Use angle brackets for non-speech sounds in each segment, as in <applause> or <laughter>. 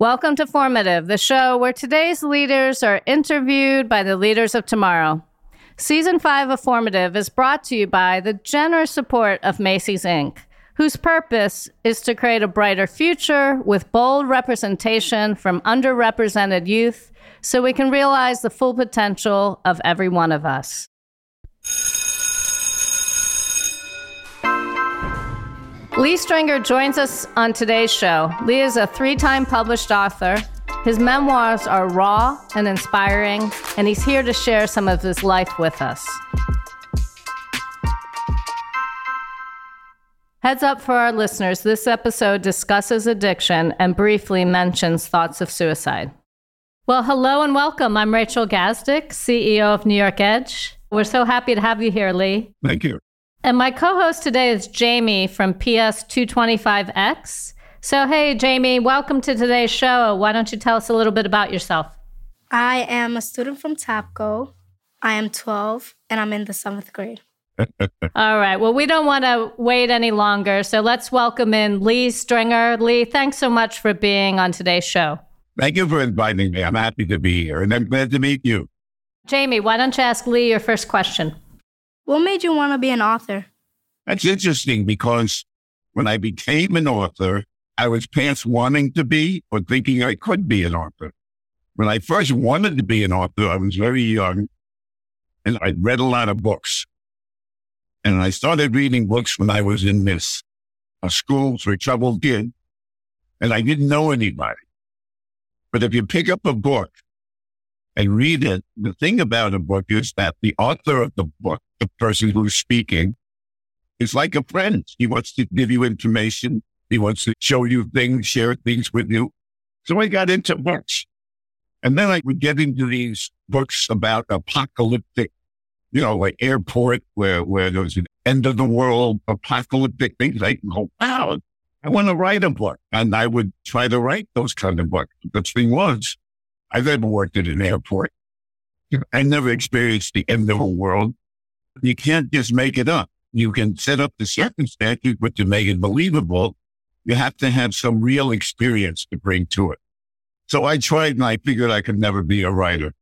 Welcome to Formative, the show where today's leaders are interviewed by the leaders of tomorrow. Season 5 of Formative is brought to you by the generous support of Macy's Inc., whose purpose is to create a brighter future with bold representation from underrepresented youth so we can realize the full potential of every one of us. Lee Stringer joins us on today's show. Lee is a three time published author. His memoirs are raw and inspiring, and he's here to share some of his life with us. Heads up for our listeners this episode discusses addiction and briefly mentions thoughts of suicide. Well, hello and welcome. I'm Rachel Gazdick, CEO of New York Edge. We're so happy to have you here, Lee. Thank you. And my co host today is Jamie from PS225X. So, hey, Jamie, welcome to today's show. Why don't you tell us a little bit about yourself? I am a student from TAPCO. I am 12 and I'm in the seventh grade. <laughs> All right. Well, we don't want to wait any longer. So let's welcome in Lee Stringer. Lee, thanks so much for being on today's show. Thank you for inviting me. I'm happy to be here and I'm glad to meet you. Jamie, why don't you ask Lee your first question? What made you want to be an author? That's interesting because when I became an author, I was past wanting to be or thinking I could be an author. When I first wanted to be an author, I was very young and I read a lot of books. And I started reading books when I was in this a school for troubled kids and I didn't know anybody. But if you pick up a book and read it, the thing about a book is that the author of the book, the person who's speaking, is like a friend. He wants to give you information. He wants to show you things, share things with you. So I got into books. And then I would get into these books about apocalyptic, you know, like airport where, where there was an end of the world, apocalyptic things. I go, wow, I want to write a book. And I would try to write those kind of books. The thing was, I've never worked at an airport. I never experienced the end of the world. You can't just make it up. You can set up the circumstances, but to make it believable, you have to have some real experience to bring to it. So I tried and I figured I could never be a writer.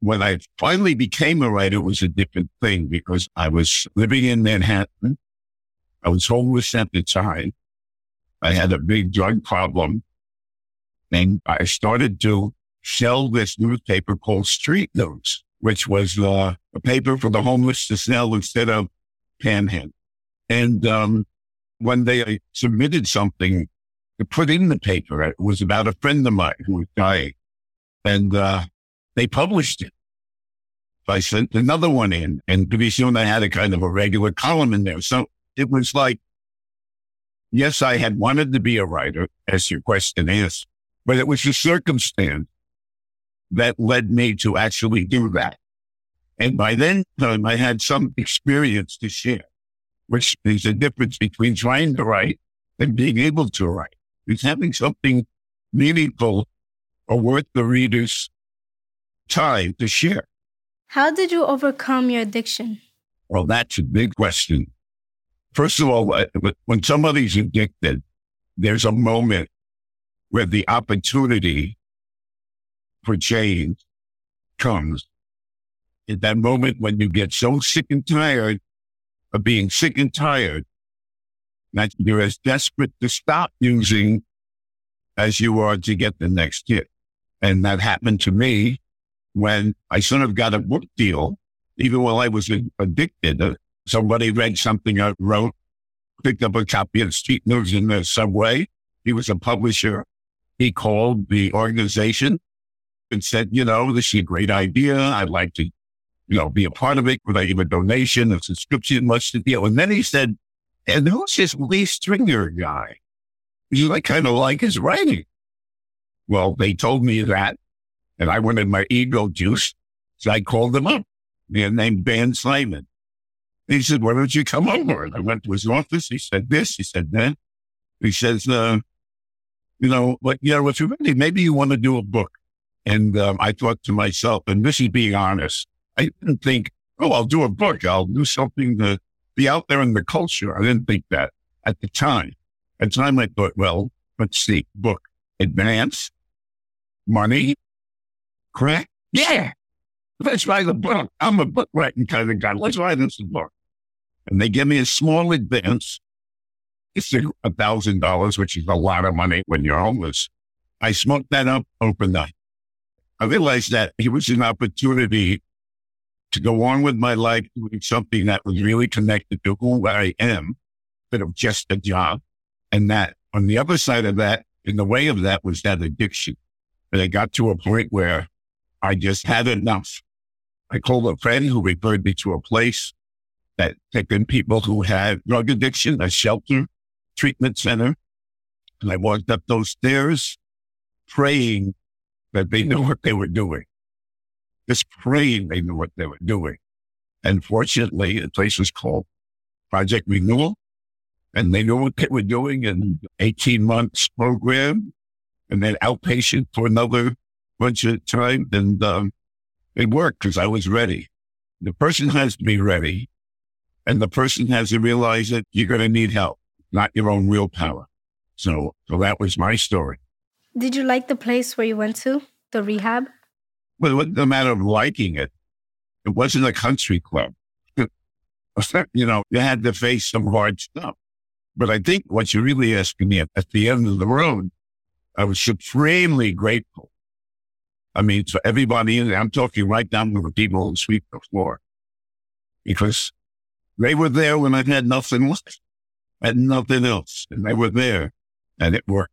When I finally became a writer, it was a different thing because I was living in Manhattan. I was homeless at the time. I had a big drug problem and I started to sell this newspaper called Street News, which was uh, a paper for the homeless to sell instead of Panhandle. And um, day I submitted something to put in the paper. It was about a friend of mine who was dying, and uh, they published it. I sent another one in, and pretty soon I had a kind of a regular column in there. So it was like, yes, I had wanted to be a writer, as your question is, but it was a circumstance that led me to actually do that. And by then time, I had some experience to share, which is the difference between trying to write and being able to write. It's having something meaningful or worth the reader's time to share. How did you overcome your addiction? Well, that's a big question. First of all, uh, when somebody's addicted, there's a moment where the opportunity for change comes in that moment when you get so sick and tired of being sick and tired that you're as desperate to stop using as you are to get the next hit. And that happened to me when I sort of got a book deal, even while I was addicted. Uh, somebody read something I wrote, picked up a copy of Street News in the subway. He was a publisher. He called the organization and said, you know, this is a great idea. I'd like to you know, be a part of it. Would I give a donation, a subscription? What's the deal? And then he said, and who's this Lee Stringer guy? You I kind of like his writing. Well, they told me that, and I wanted my ego juice. So I called them up. They're named Dan Simon. He said, why don't you come over? And I went to his office. He said this, he said that. He says, uh, you know, but you know, if you're ready, maybe you want to do a book. And um, I thought to myself, and this is being honest, I didn't think, oh, I'll do a book. I'll do something to be out there in the culture. I didn't think that at the time. At the time, I thought, well, let's see, book, advance, Money? Crack? Yeah. Let's write a book. I'm a book writing kind of guy. Let's write this book. And they give me a small advance. It's a thousand dollars, which is a lot of money when you're homeless. I smoked that up overnight. I realized that it was an opportunity to go on with my life doing something that was really connected to who I am, instead of just a job. And that on the other side of that, in the way of that was that addiction. And I got to a point where I just had enough. I called a friend who referred me to a place that taken people who had drug addiction, a shelter treatment center. And I walked up those stairs praying that they knew what they were doing. Just praying they knew what they were doing. And fortunately, the place was called Project Renewal. And they knew what they were doing in 18 months program and then outpatient for another bunch of time. And um, it worked because I was ready. The person has to be ready and the person has to realize that you're going to need help, not your own willpower. So, so that was my story. Did you like the place where you went to, the rehab? Well, it wasn't a matter of liking it. It wasn't a country club. <laughs> you know, you had to face some hard stuff. But I think what you're really asking me at, the end of the road, I was supremely grateful. I mean, for everybody in there, I'm talking right down to the people who sweep the floor because they were there when I had nothing left. Nothing else and they were there and it worked.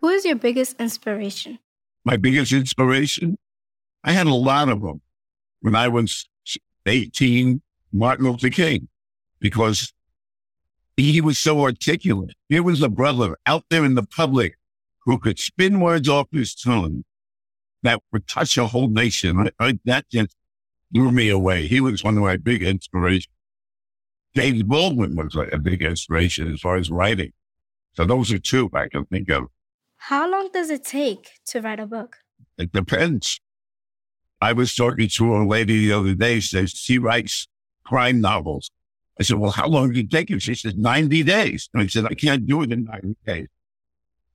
Who is your biggest inspiration? My biggest inspiration? I had a lot of them. When I was 18, Martin Luther King, because he was so articulate. Here was a brother out there in the public who could spin words off his tongue that would touch a whole nation. I, I, that just blew me away. He was one of my big inspirations. James Baldwin was a big inspiration as far as writing. So those are two I can think of. How long does it take to write a book? It depends. I was talking to a lady the other day. She says she writes crime novels. I said, well, how long did it take you? She said, 90 days. And I said, I can't do it in 90 days.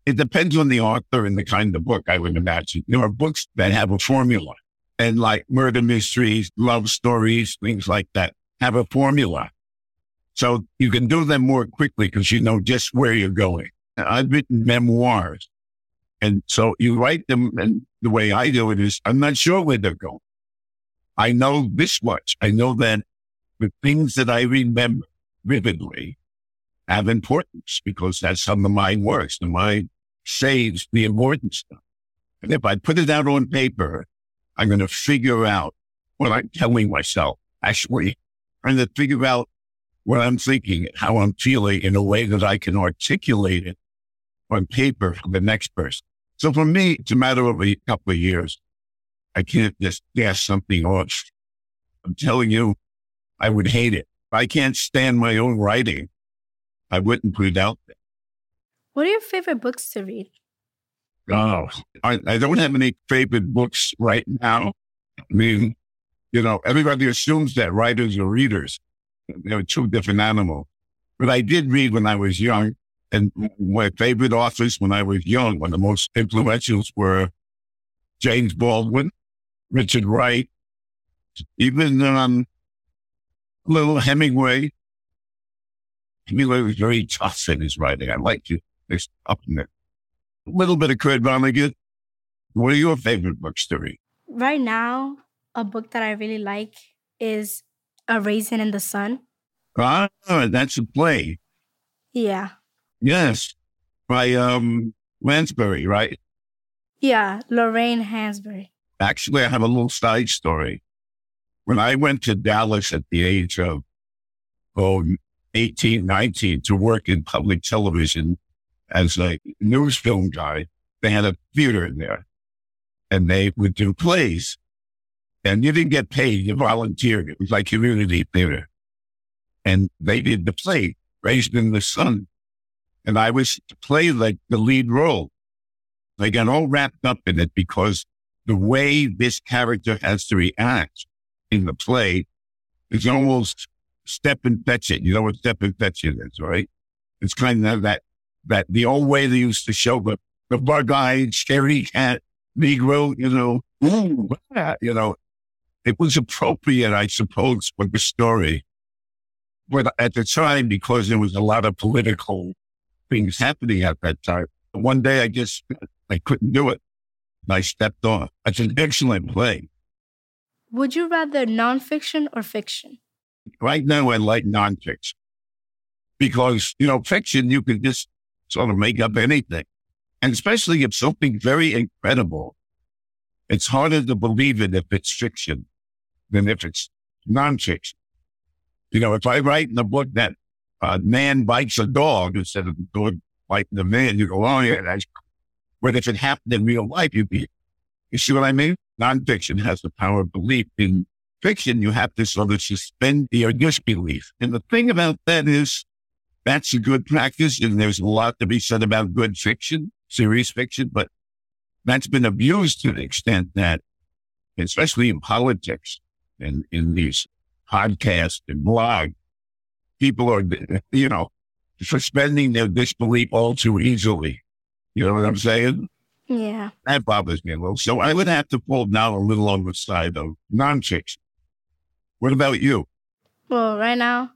It depends on the author and the kind of book, I would imagine. There are books that have a formula and like murder mysteries, love stories, things like that have a formula. So you can do them more quickly because you know just where you're going. I've written memoirs. And so you write them and the way I do it is I'm not sure where they're going. I know this much. I know that the things that I remember vividly have importance because that's how the mind works. The mind saves the important stuff. And if I put it out on paper, I'm going to figure out what I'm telling myself. Actually, I'm going to figure out what I'm thinking, how I'm feeling in a way that I can articulate it on paper for the next person. So for me, it's a matter of a couple of years. I can't just gas something off. I'm telling you, I would hate it. If I can't stand my own writing, I wouldn't put it out there. What are your favorite books to read? Oh, I, I don't have any favorite books right now. I mean, you know, everybody assumes that writers are readers. They're two different animals. But I did read when I was young. And my favorite authors when I was young, one of the most influential were James Baldwin, Richard Wright, even um, little Hemingway. Hemingway was very tough in his writing. I liked it. There's up in there. A little bit of Kurt Vonnegut. What are your favorite books to read? Right now, a book that I really like is A Raisin in the Sun. Ah, that's a play. Yeah. Yes, by um Lansbury, right? Yeah, Lorraine Hansberry. Actually, I have a little side story. When I went to Dallas at the age of oh, 18, 19 to work in public television as a news film guy, they had a theater in there and they would do plays. And you didn't get paid, you volunteered. It was like community theater. And they did the play, Raisin in the Sun and I was to play like the lead role. I got all wrapped up in it because the way this character has to react in the play is almost step and fetch it. You know what step and fetch it is, right? It's kind of that, that the old way they used to show the, the bug-eyed, scary cat, Negro, you know, ooh, ah, you know, it was appropriate, I suppose, for the story. But at the time, because there was a lot of political things happening at that time, one day I just, I couldn't do it. I stepped off. It's an excellent play. Would you rather nonfiction or fiction? Right now, I like nonfiction because, you know, fiction, you can just sort of make up anything. And especially if something very incredible, it's harder to believe it if it's fiction than if it's nonfiction. You know, if I write in the book that a man bites a dog instead of the dog biting the man, you go, oh yeah, that's, but if it happened in real life, you'd be, you see what I mean? Nonfiction has the power of belief. In fiction, you have to sort of suspend your disbelief. And the thing about that is that's a good practice. And there's a lot to be said about good fiction, serious fiction, but that's been abused to the extent that, especially in politics and in these podcasts and blogs, people are, you know, suspending their disbelief all too easily. You know what I'm saying? Yeah. That bothers me a little. So I would have to pull down a little on the side of nonfiction. What about you? Well, right now,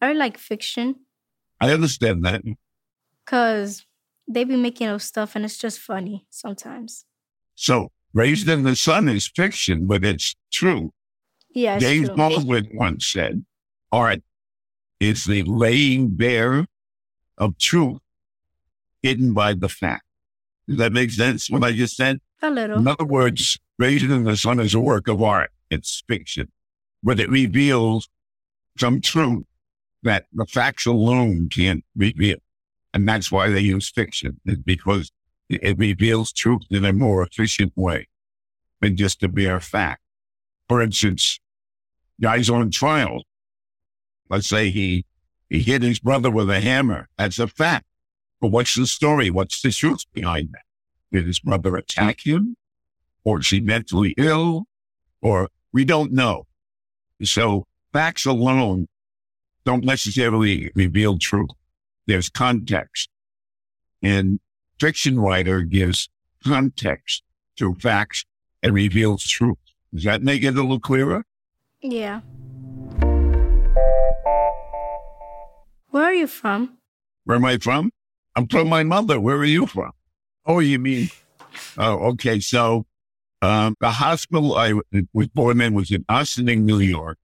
I like fiction. I understand that. Because they be making up stuff and it's just funny sometimes. So Raisin in the Sun is fiction, but it's true. Yeah, it's James. Baldwin once said, art is the laying bare of truth hidden by the fact. Does that make sense what I just said? A little. In other words, Raisin in the Sun is a work of art. It's fiction, but it reveals some truth that the facts alone can't reveal. And that's why they use fiction, is because it it reveals truth in a more efficient way than just a bare fact. For instance, guys on trial, let's say he, he hit his brother with a hammer. That's a fact. But what's the story? What's the truth behind that? Did his brother attack him? Or is he mentally ill? Or we don't know. So facts alone don't necessarily reveal truth. There's context. And fiction writer gives context to facts and reveals truth. Does that make it a little clearer? Yeah. Where are you from? Where am I from? I'm from my mother. Where are you from? Oh, you mean? Oh, okay. So, um, the hospital I was born in was in Ossining, New York.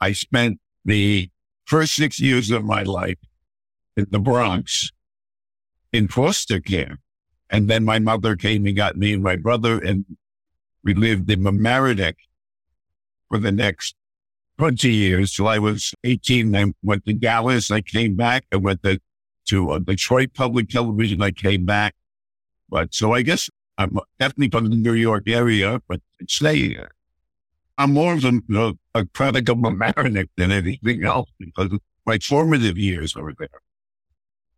I spent the first six years of my life in the Bronx in foster care. And then my mother came and got me and my brother and we lived in Mamaroneck for the next 20 years till I was 18. I went to Dallas. I came back. I went to, to uh, Detroit Public Television. I came back. But so I guess I'm definitely from the New York area, but say uh, I'm more of a, know, a product of Mamaroneck than anything else because my formative years were there.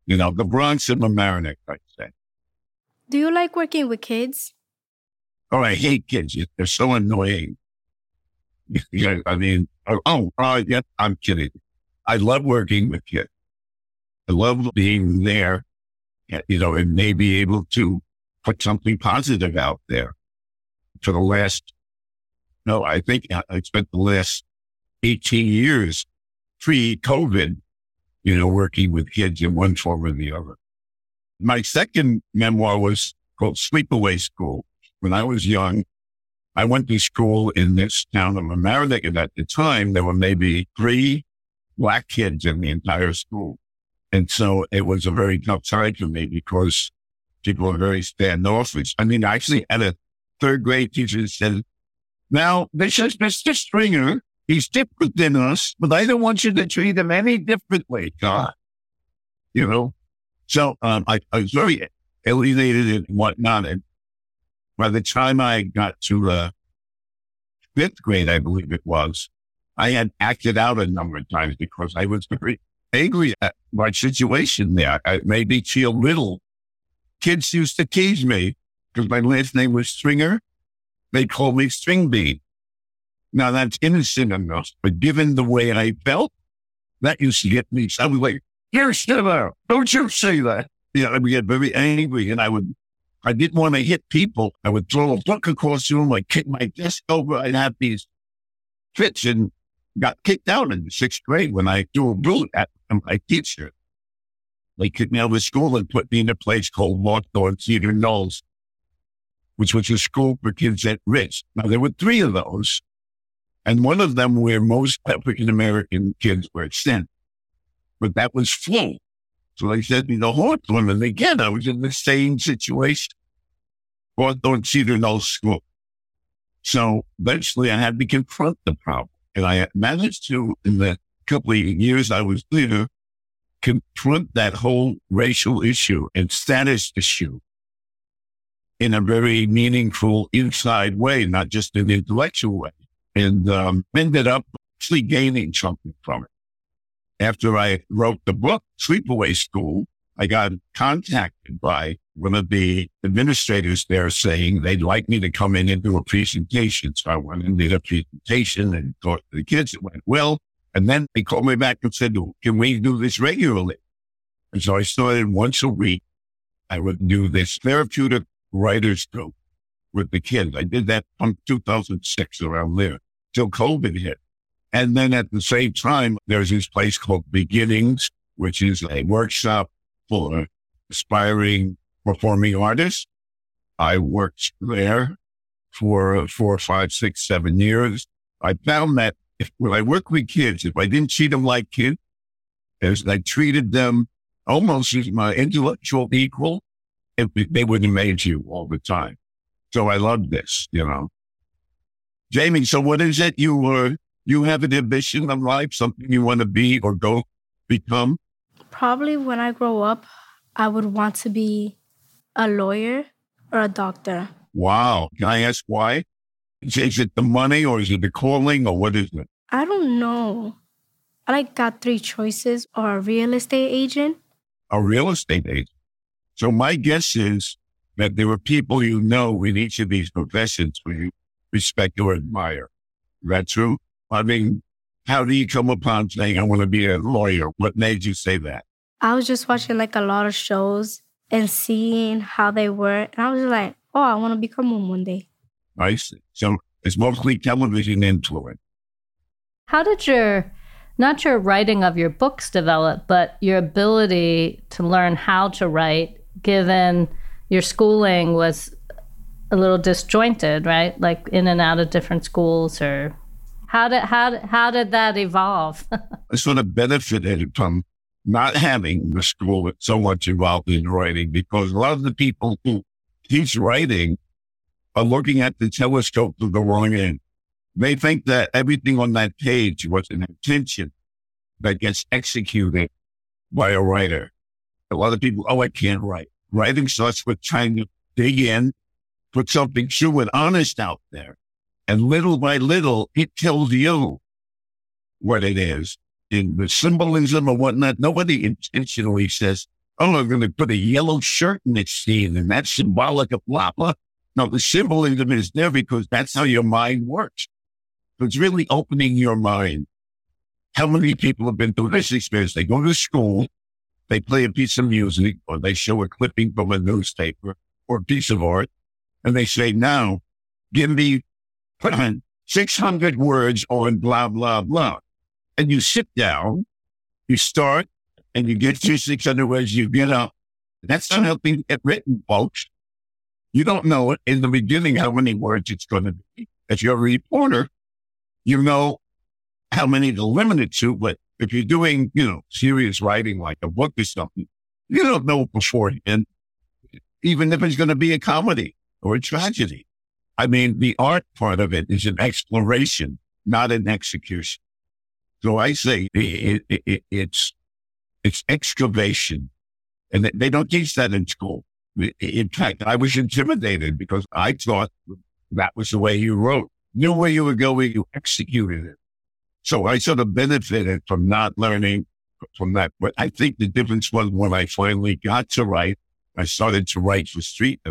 You know, the Bronx and Mamaroneck, I'd say. Do you like working with kids? Oh, I hate kids. They're so annoying. <laughs> I mean, oh, oh, uh, yeah, I'm kidding. I love working with kids. I love being there, uh, you know, and maybe able to put something positive out there. For the last, no, I think I I spent the last 18 years pre-COVID, you know, working with kids in one form or the other. My second memoir was called Sleepaway School. When I was young, I went to school in this town of Mamaroneck, and at the time there were maybe three black kids in the entire school. And so it was a very tough time for me because people were very standoffish. I mean, I actually had a third grade teacher said, now this is Mr. Stringer. He's different than us, but I don't want you to treat him any differently. God, you know? So, um, I, I was very alienated and whatnot. And by the time I got to uh, fifth grade, I believe it was, I had acted out a number of times because I was very angry at my situation there. I it made me feel little. Kids used to tease me because my last name was Stringer. They called me String Bean. Now that's innocent enough, but given the way I felt, that used to get me. I was like, You're out. Don't you say that. Yeah, I would get very angry and I would, I didn't want to hit people. I would throw a book across the room, I'd kick my desk over. I'd have these fits and got kicked out in the sixth grade when I threw a boot at my teacher. They kicked me out of school and put me in a place called Hawthorne Cedar Knolls, which was a school for kids at risk. Now, there were three of those, and one of them where most African American kids were sent. But that was full. So they sent me to Hawthorne, and again, I was in the same situation. Hawthorne Cedar Knolls School. So eventually I had to confront the problem. And I managed to, in the couple of years I was there, confront that whole racial issue and status issue in a very meaningful inside way, not just an intellectual way. And um, ended up actually gaining something from it. After I wrote the book, Sleepaway School, I got contacted by one of the administrators there saying they'd like me to come in and do a presentation. So I went and did a presentation and talked to the kids. It went well. And then they called me back and said, can we do this regularly? And so I started once a week. I would do this therapeutic writers group with the kids. I did that from 2006 around there till COVID hit. And then at the same time, there's this place called Beginnings, which is a workshop for aspiring performing artists. I worked there for four, five, six, seven years. I found that if, when I work with kids, if I didn't treat them like kids, as I treated them almost as my intellectual equal, it, they would amaze you all the time. So I love this, you know. Jamie, so what is it you were, you have an ambition of life, something you want to be or go become? Probably when I grow up, I would want to be a lawyer or a doctor. Wow. Can I ask why? Is it the money or is it the calling or what is it? I don't know. I like got three choices or a real estate agent. A real estate agent. So my guess is that there are people you know in each of these professions who you respect or admire. Is that true? I mean, how do you come upon saying I want to be a lawyer? What made you say that? I was just watching like a lot of shows and seeing how they were, and I was like, oh, I want to become one one day. I see. So it's mostly television influence. How did your, not your writing of your books develop, but your ability to learn how to write, given your schooling was a little disjointed, right? Like in and out of different schools, or how did how how did that evolve? I sort of benefited from not having the school so much involved in writing because a lot of the people who teach writing are looking at the telescope through the wrong end. They think that everything on that page was an intention that gets executed by a writer. A lot of people, oh, I can't write. Writing starts with trying to dig in, put something true and honest out there. And little by little, it tells you what it is in the symbolism or whatnot. Nobody intentionally says, oh, I'm going to put a yellow shirt in this scene and that's symbolic of blah, blah. No, the symbolism is there because that's how your mind works. So it's really opening your mind. How many people have been through this experience? They go to school, they play a piece of music or they show a clipping from a newspaper or a piece of art and they say, now give me Uh-huh. 600 words on blah, blah, blah and you sit down, you start, and you get your 600 words, you get up. That's not helping to get written, folks. You don't know it in the beginning how many words it's going to be. If you're a reporter, you know how many to limit it to, but if you're doing, you know, serious writing like a book or something, you don't know beforehand, even if it's going to be a comedy or a tragedy. I mean, the art part of it is an exploration, not an execution. So I say it, it, it, it's it's excavation, and they don't teach that in school. In fact, I was intimidated because I thought that was the way you wrote. Knew where you were going, you executed it. So I sort of benefited from not learning from that. But I think the difference was when I finally got to write, I started to write for street.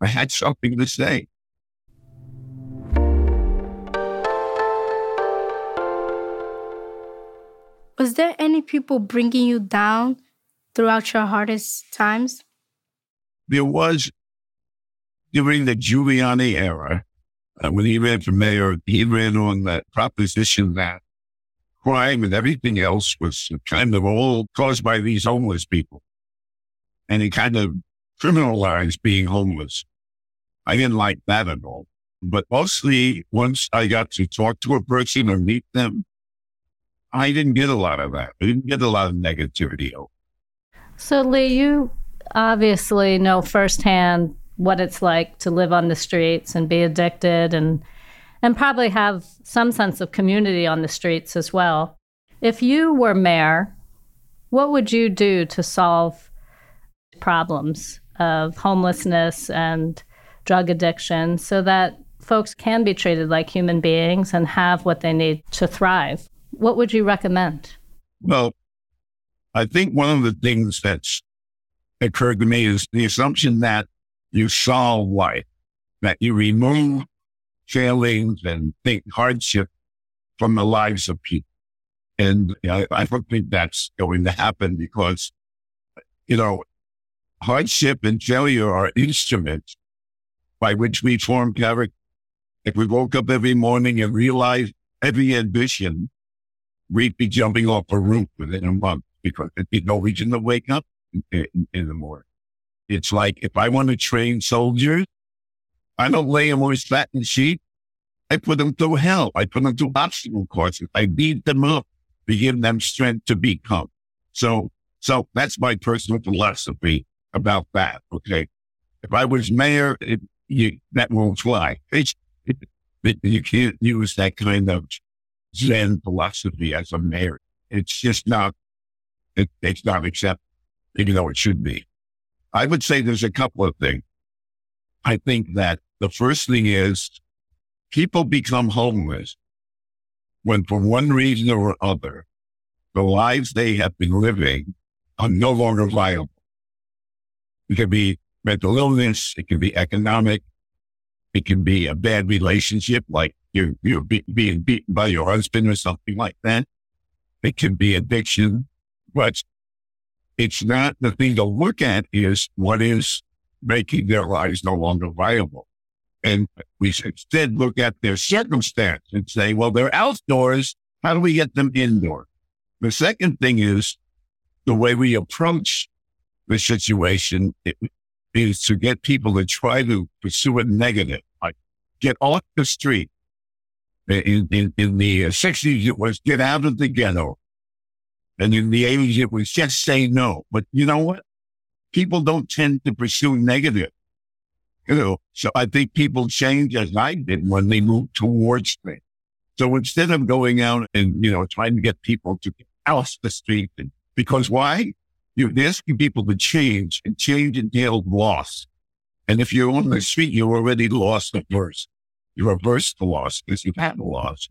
I had something to say. Was there any people bringing you down throughout your hardest times? There was during the Giuliani era, uh, when he ran for mayor, he ran on that proposition that crime and everything else was kind of all caused by these homeless people. And he kind of criminalized being homeless. I didn't like that at all. But mostly once I got to talk to a person or meet them, I didn't get a lot of that. I didn't get a lot of negativity. So, Lee, you obviously know firsthand what it's like to live on the streets and be addicted and and probably have some sense of community on the streets as well. If you were mayor, what would you do to solve problems of homelessness and drug addiction so that folks can be treated like human beings and have what they need to thrive? What would you recommend? Well, I think one of the things that's occurred to me is the assumption that you solve life, that you remove failings and think hardship from the lives of people. And I, I don't think that's going to happen because, you know, hardship and failure are instruments by which we form character. If we woke up every morning and realized every ambition, we'd be jumping off a roof within a month because there'd be no reason to wake up in, in, the morning. It's like if I want to train soldiers, I don't lay them on fattened sheet. I put them through hell. I put them through obstacle courses. I beat them up to give them strength to become. So, so that's my personal philosophy about that. Okay. If I was mayor, it, you, that won't fly. It's, it, you can't use that kind of Zen philosophy as a mayor. It's just not, it, it's not accepted, even though it should be. I would say there's a couple of things. I think that the first thing is people become homeless when for one reason or other, the lives they have been living are no longer viable. It can be mental illness. It can be economic. It can be a bad relationship, like you're, you're be, being beaten by your husband or something like that. It can be addiction, but it's not the thing to look at is what is making their lives no longer viable. And we should instead look at their circumstance and say, well, they're outdoors. How do we get them indoors? The second thing is the way we approach the situation is to get people to try to pursue a negative, like get off the street. In, in, in the 60s, it was get out of the ghetto. And in the 80s, it was just say no. But you know what? People don't tend to pursue negative. You know, so I think people change as I did when they moved towards things. So instead of going out and, you know, trying to get people to oust the street, and, because why? You're asking people to change and change entails loss. And if you're on the street, you already lost the first. You reverse the loss because you've had a loss.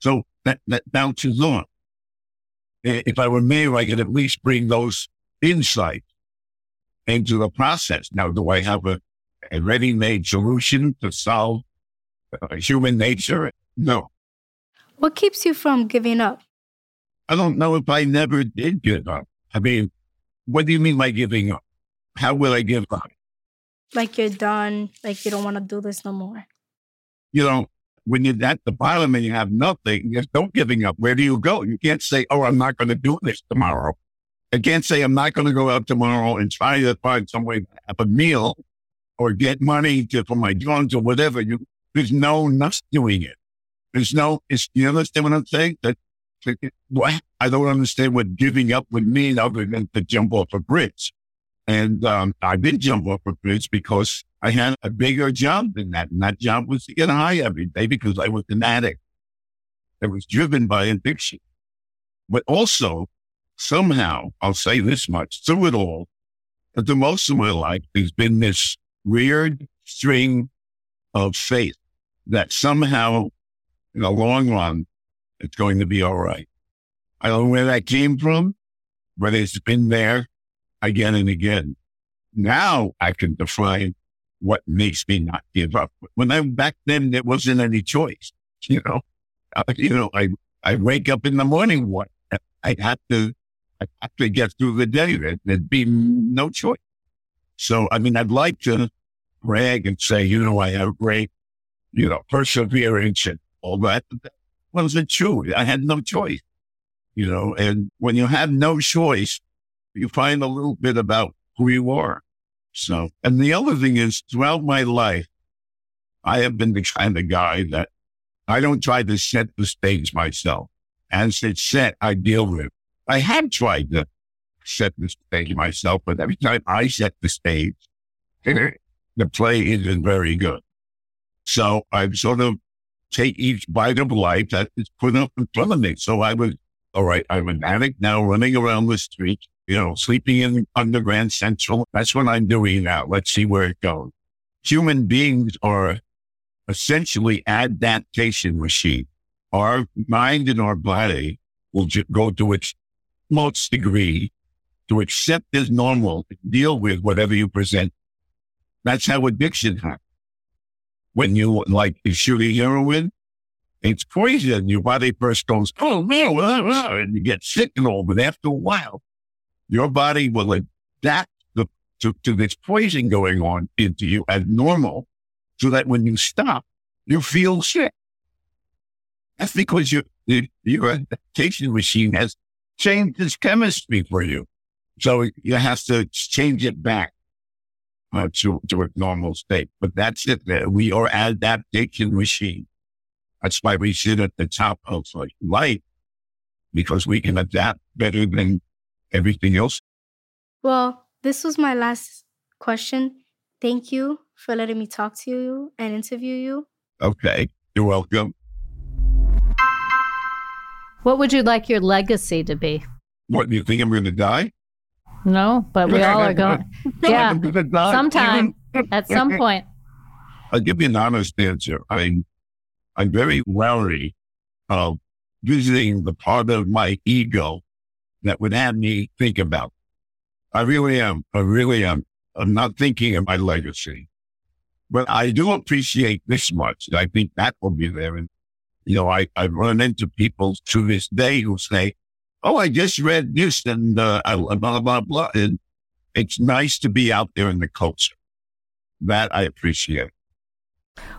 So that, that bounces on. If I were mayor, I could at least bring those insights into the process. Now, do I have a a ready-made solution to solve uh, human nature? No. What keeps you from giving up? I don't know if I never did give up. I mean, what do you mean by giving up? How will I give up? Like you're done, like you don't want to do this no more. You know, when you're at the bottom and you have nothing, there's no giving up. Where do you go? You can't say, oh, I'm not going to do this tomorrow. I can't say I'm not going to go out tomorrow and try to find some way to have a meal or get money to, for my guns or whatever. You, there's no not doing it. There's no, it's, you understand what I'm saying? That, what? I don't understand what giving up would mean other than to jump off a bridge. And, um, I did jump off a bridge because I had a bigger job than that. And that job was to get high every day because I was an addict that was driven by addiction. But also somehow I'll say this much through it all, that the most of my life has been this weird string of faith that somehow in the long run, it's going to be all right. I don't know where that came from, but it's been there again and again. Now I can define what makes me not give up. When I back then, there wasn't any choice. <laughs> You know, uh, you know, I I wake up in the morning. What I have to, I had to get through the day. There, there'd be no choice. So, I mean, I'd like to brag and say, you know, I have great, you know, perseverance and all that. Wasn't true. I had no choice, you know, and when you have no choice, you find a little bit about who you are. So, and the other thing is throughout my life, I have been the kind of guy that I don't try to set the stage myself. As it's set, I deal with. I have tried to set the stage myself, but every time I set the stage, <laughs> the play isn't very good. So I sort of take each bite of life that is put up in front of me. So I was, all right, I'm an addict now running around the street, you know, sleeping in Underground Central. That's what I'm doing now. Let's see where it goes. Human beings are essentially adaptation machine. Our mind and our body will go to its most degree to accept as normal, deal with whatever you present. That's how addiction happens. When you like shooting heroin, it's poison. Your body first goes, oh man, and you get sick and all. But after a while, your body will adapt the, to, to this poison going on into you as normal so that when you stop, you feel sick. That's because your, your adaptation machine has changed its chemistry for you. So you have to change it back uh, to, to a normal state. But that's it. We are adaptation machine. That's why we sit at the top of like life because we can adapt better than everything else. Well, this was my last question. Thank you for letting me talk to you and interview you. Okay. You're welcome. What would you like your legacy to be? What, do you think I'm going to die? No, but we all are <laughs> going. yeah. Sometime, at some <laughs> point. I'll give you an honest answer. I'm I'm very wary of visiting the part of my ego that would have me think about. I really am. I really am. I'm not thinking of my legacy. But I do appreciate this much. I think that will be there. And, you know, I, I run into people to this day who say, Oh, I just read this and, uh, blah, blah, blah. And it's nice to be out there in the culture. That I appreciate.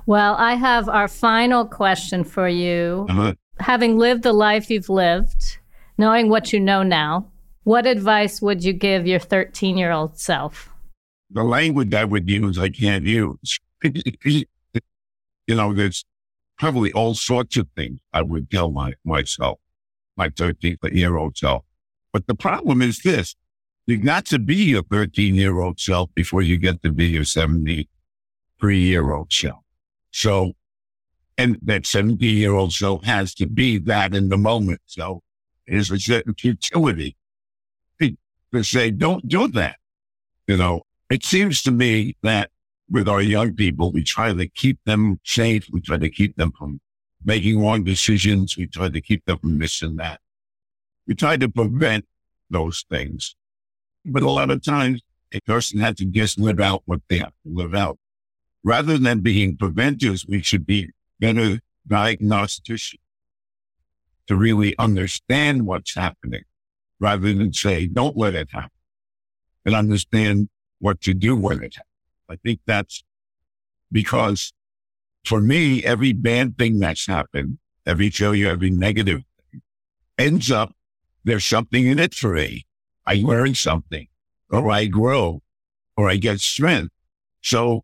Well, I have our final question for you. Uh-huh. Having lived the life you've lived, knowing what you know now, what advice would you give your 13 year old self? the language I would use, I can't use. <laughs> you know, there's probably all sorts of things I would tell my myself, my 13 year old self. But the problem is this. You've got to be your 13 year old self before you get to be your 73 year old self. So, and that 70 year old self has to be that in the moment. So there's a certain futility to say, don't do that. You know, it seems to me that with our young people, we try to keep them safe. We try to keep them from making wrong decisions. We try to keep them from this and that. We try to prevent those things. But a lot of times a person has to just live out what they have to live out. Rather than being preventers, we should be better diagnosticians to really understand what's happening rather than say, don't let it happen and understand what to do with it. happens. I think that's because for me, every bad thing that's happened, every failure, every negative thing ends up, there's something in it for me. I learn something or I grow or I get strength. So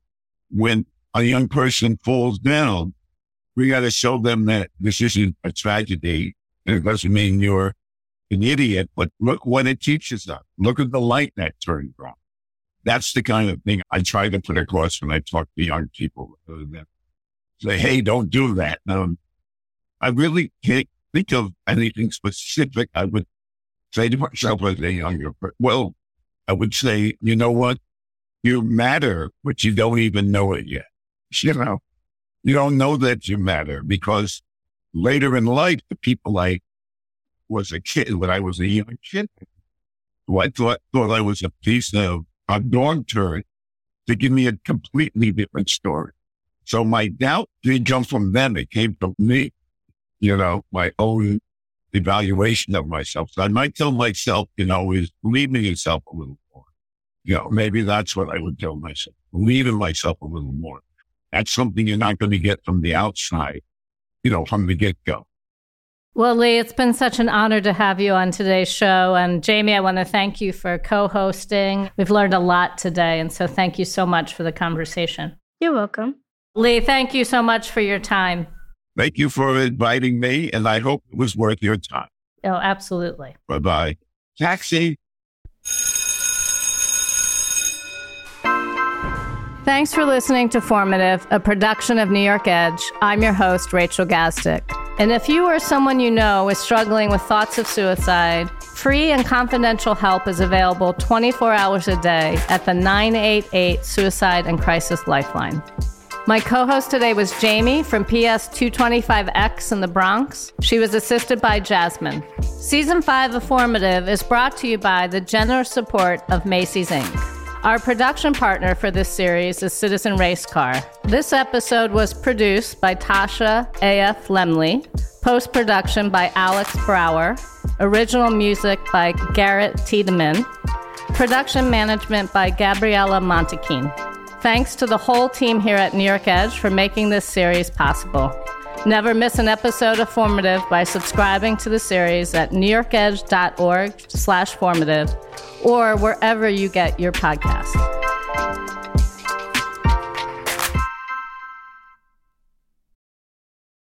when a young person falls down, we got to show them that this isn't a tragedy. And it doesn't mean you're an idiot, but look what it teaches us. Look at the light that turns on. That's the kind of thing I try to put across when I talk to young people. Say, hey, don't do that. Um, I really can't think of anything specific I would say to myself as a younger person. Well, I would say, you know what? You matter, but you don't even know it yet. <laughs> You know, you don't know that you matter because later in life, the people I was a kid, when I was a young kid, who I thought, thought I was a piece of a dog turd to give me a completely different story. So my doubt didn't come from them. It came from me, you know, my own evaluation of myself. So I might tell myself, you know, is believe in yourself a little more. You know, maybe that's what I would tell myself. Believe in myself a little more. That's something you're not going to get from the outside, you know, from the get go. Well, Lee, it's been such an honor to have you on today's show. And Jamie, I want to thank you for co hosting. We've learned a lot today. And so thank you so much for the conversation. You're welcome. Lee, thank you so much for your time. Thank you for inviting me, and I hope it was worth your time. Oh, absolutely. Bye bye. Taxi. Thanks for listening to Formative, a production of New York Edge. I'm your host, Rachel Gazdick. And if you or someone you know is struggling with thoughts of suicide, free and confidential help is available 24 hours a day at the 988 Suicide and Crisis Lifeline. My co host today was Jamie from PS 225X in the Bronx. She was assisted by Jasmine. Season 5 of Formative is brought to you by the generous support of Macy's Inc. Our production partner for this series is Citizen Racecar. This episode was produced by Tasha A.F. Lemley, post production by Alex Brower, original music by Garrett Tiedemann, production management by Gabriella Montequin. Thanks to the whole team here at New York Edge for making this series possible. Never miss an episode of Formative by subscribing to the series at newyorkedge.org slash formative or wherever you get your podcasts.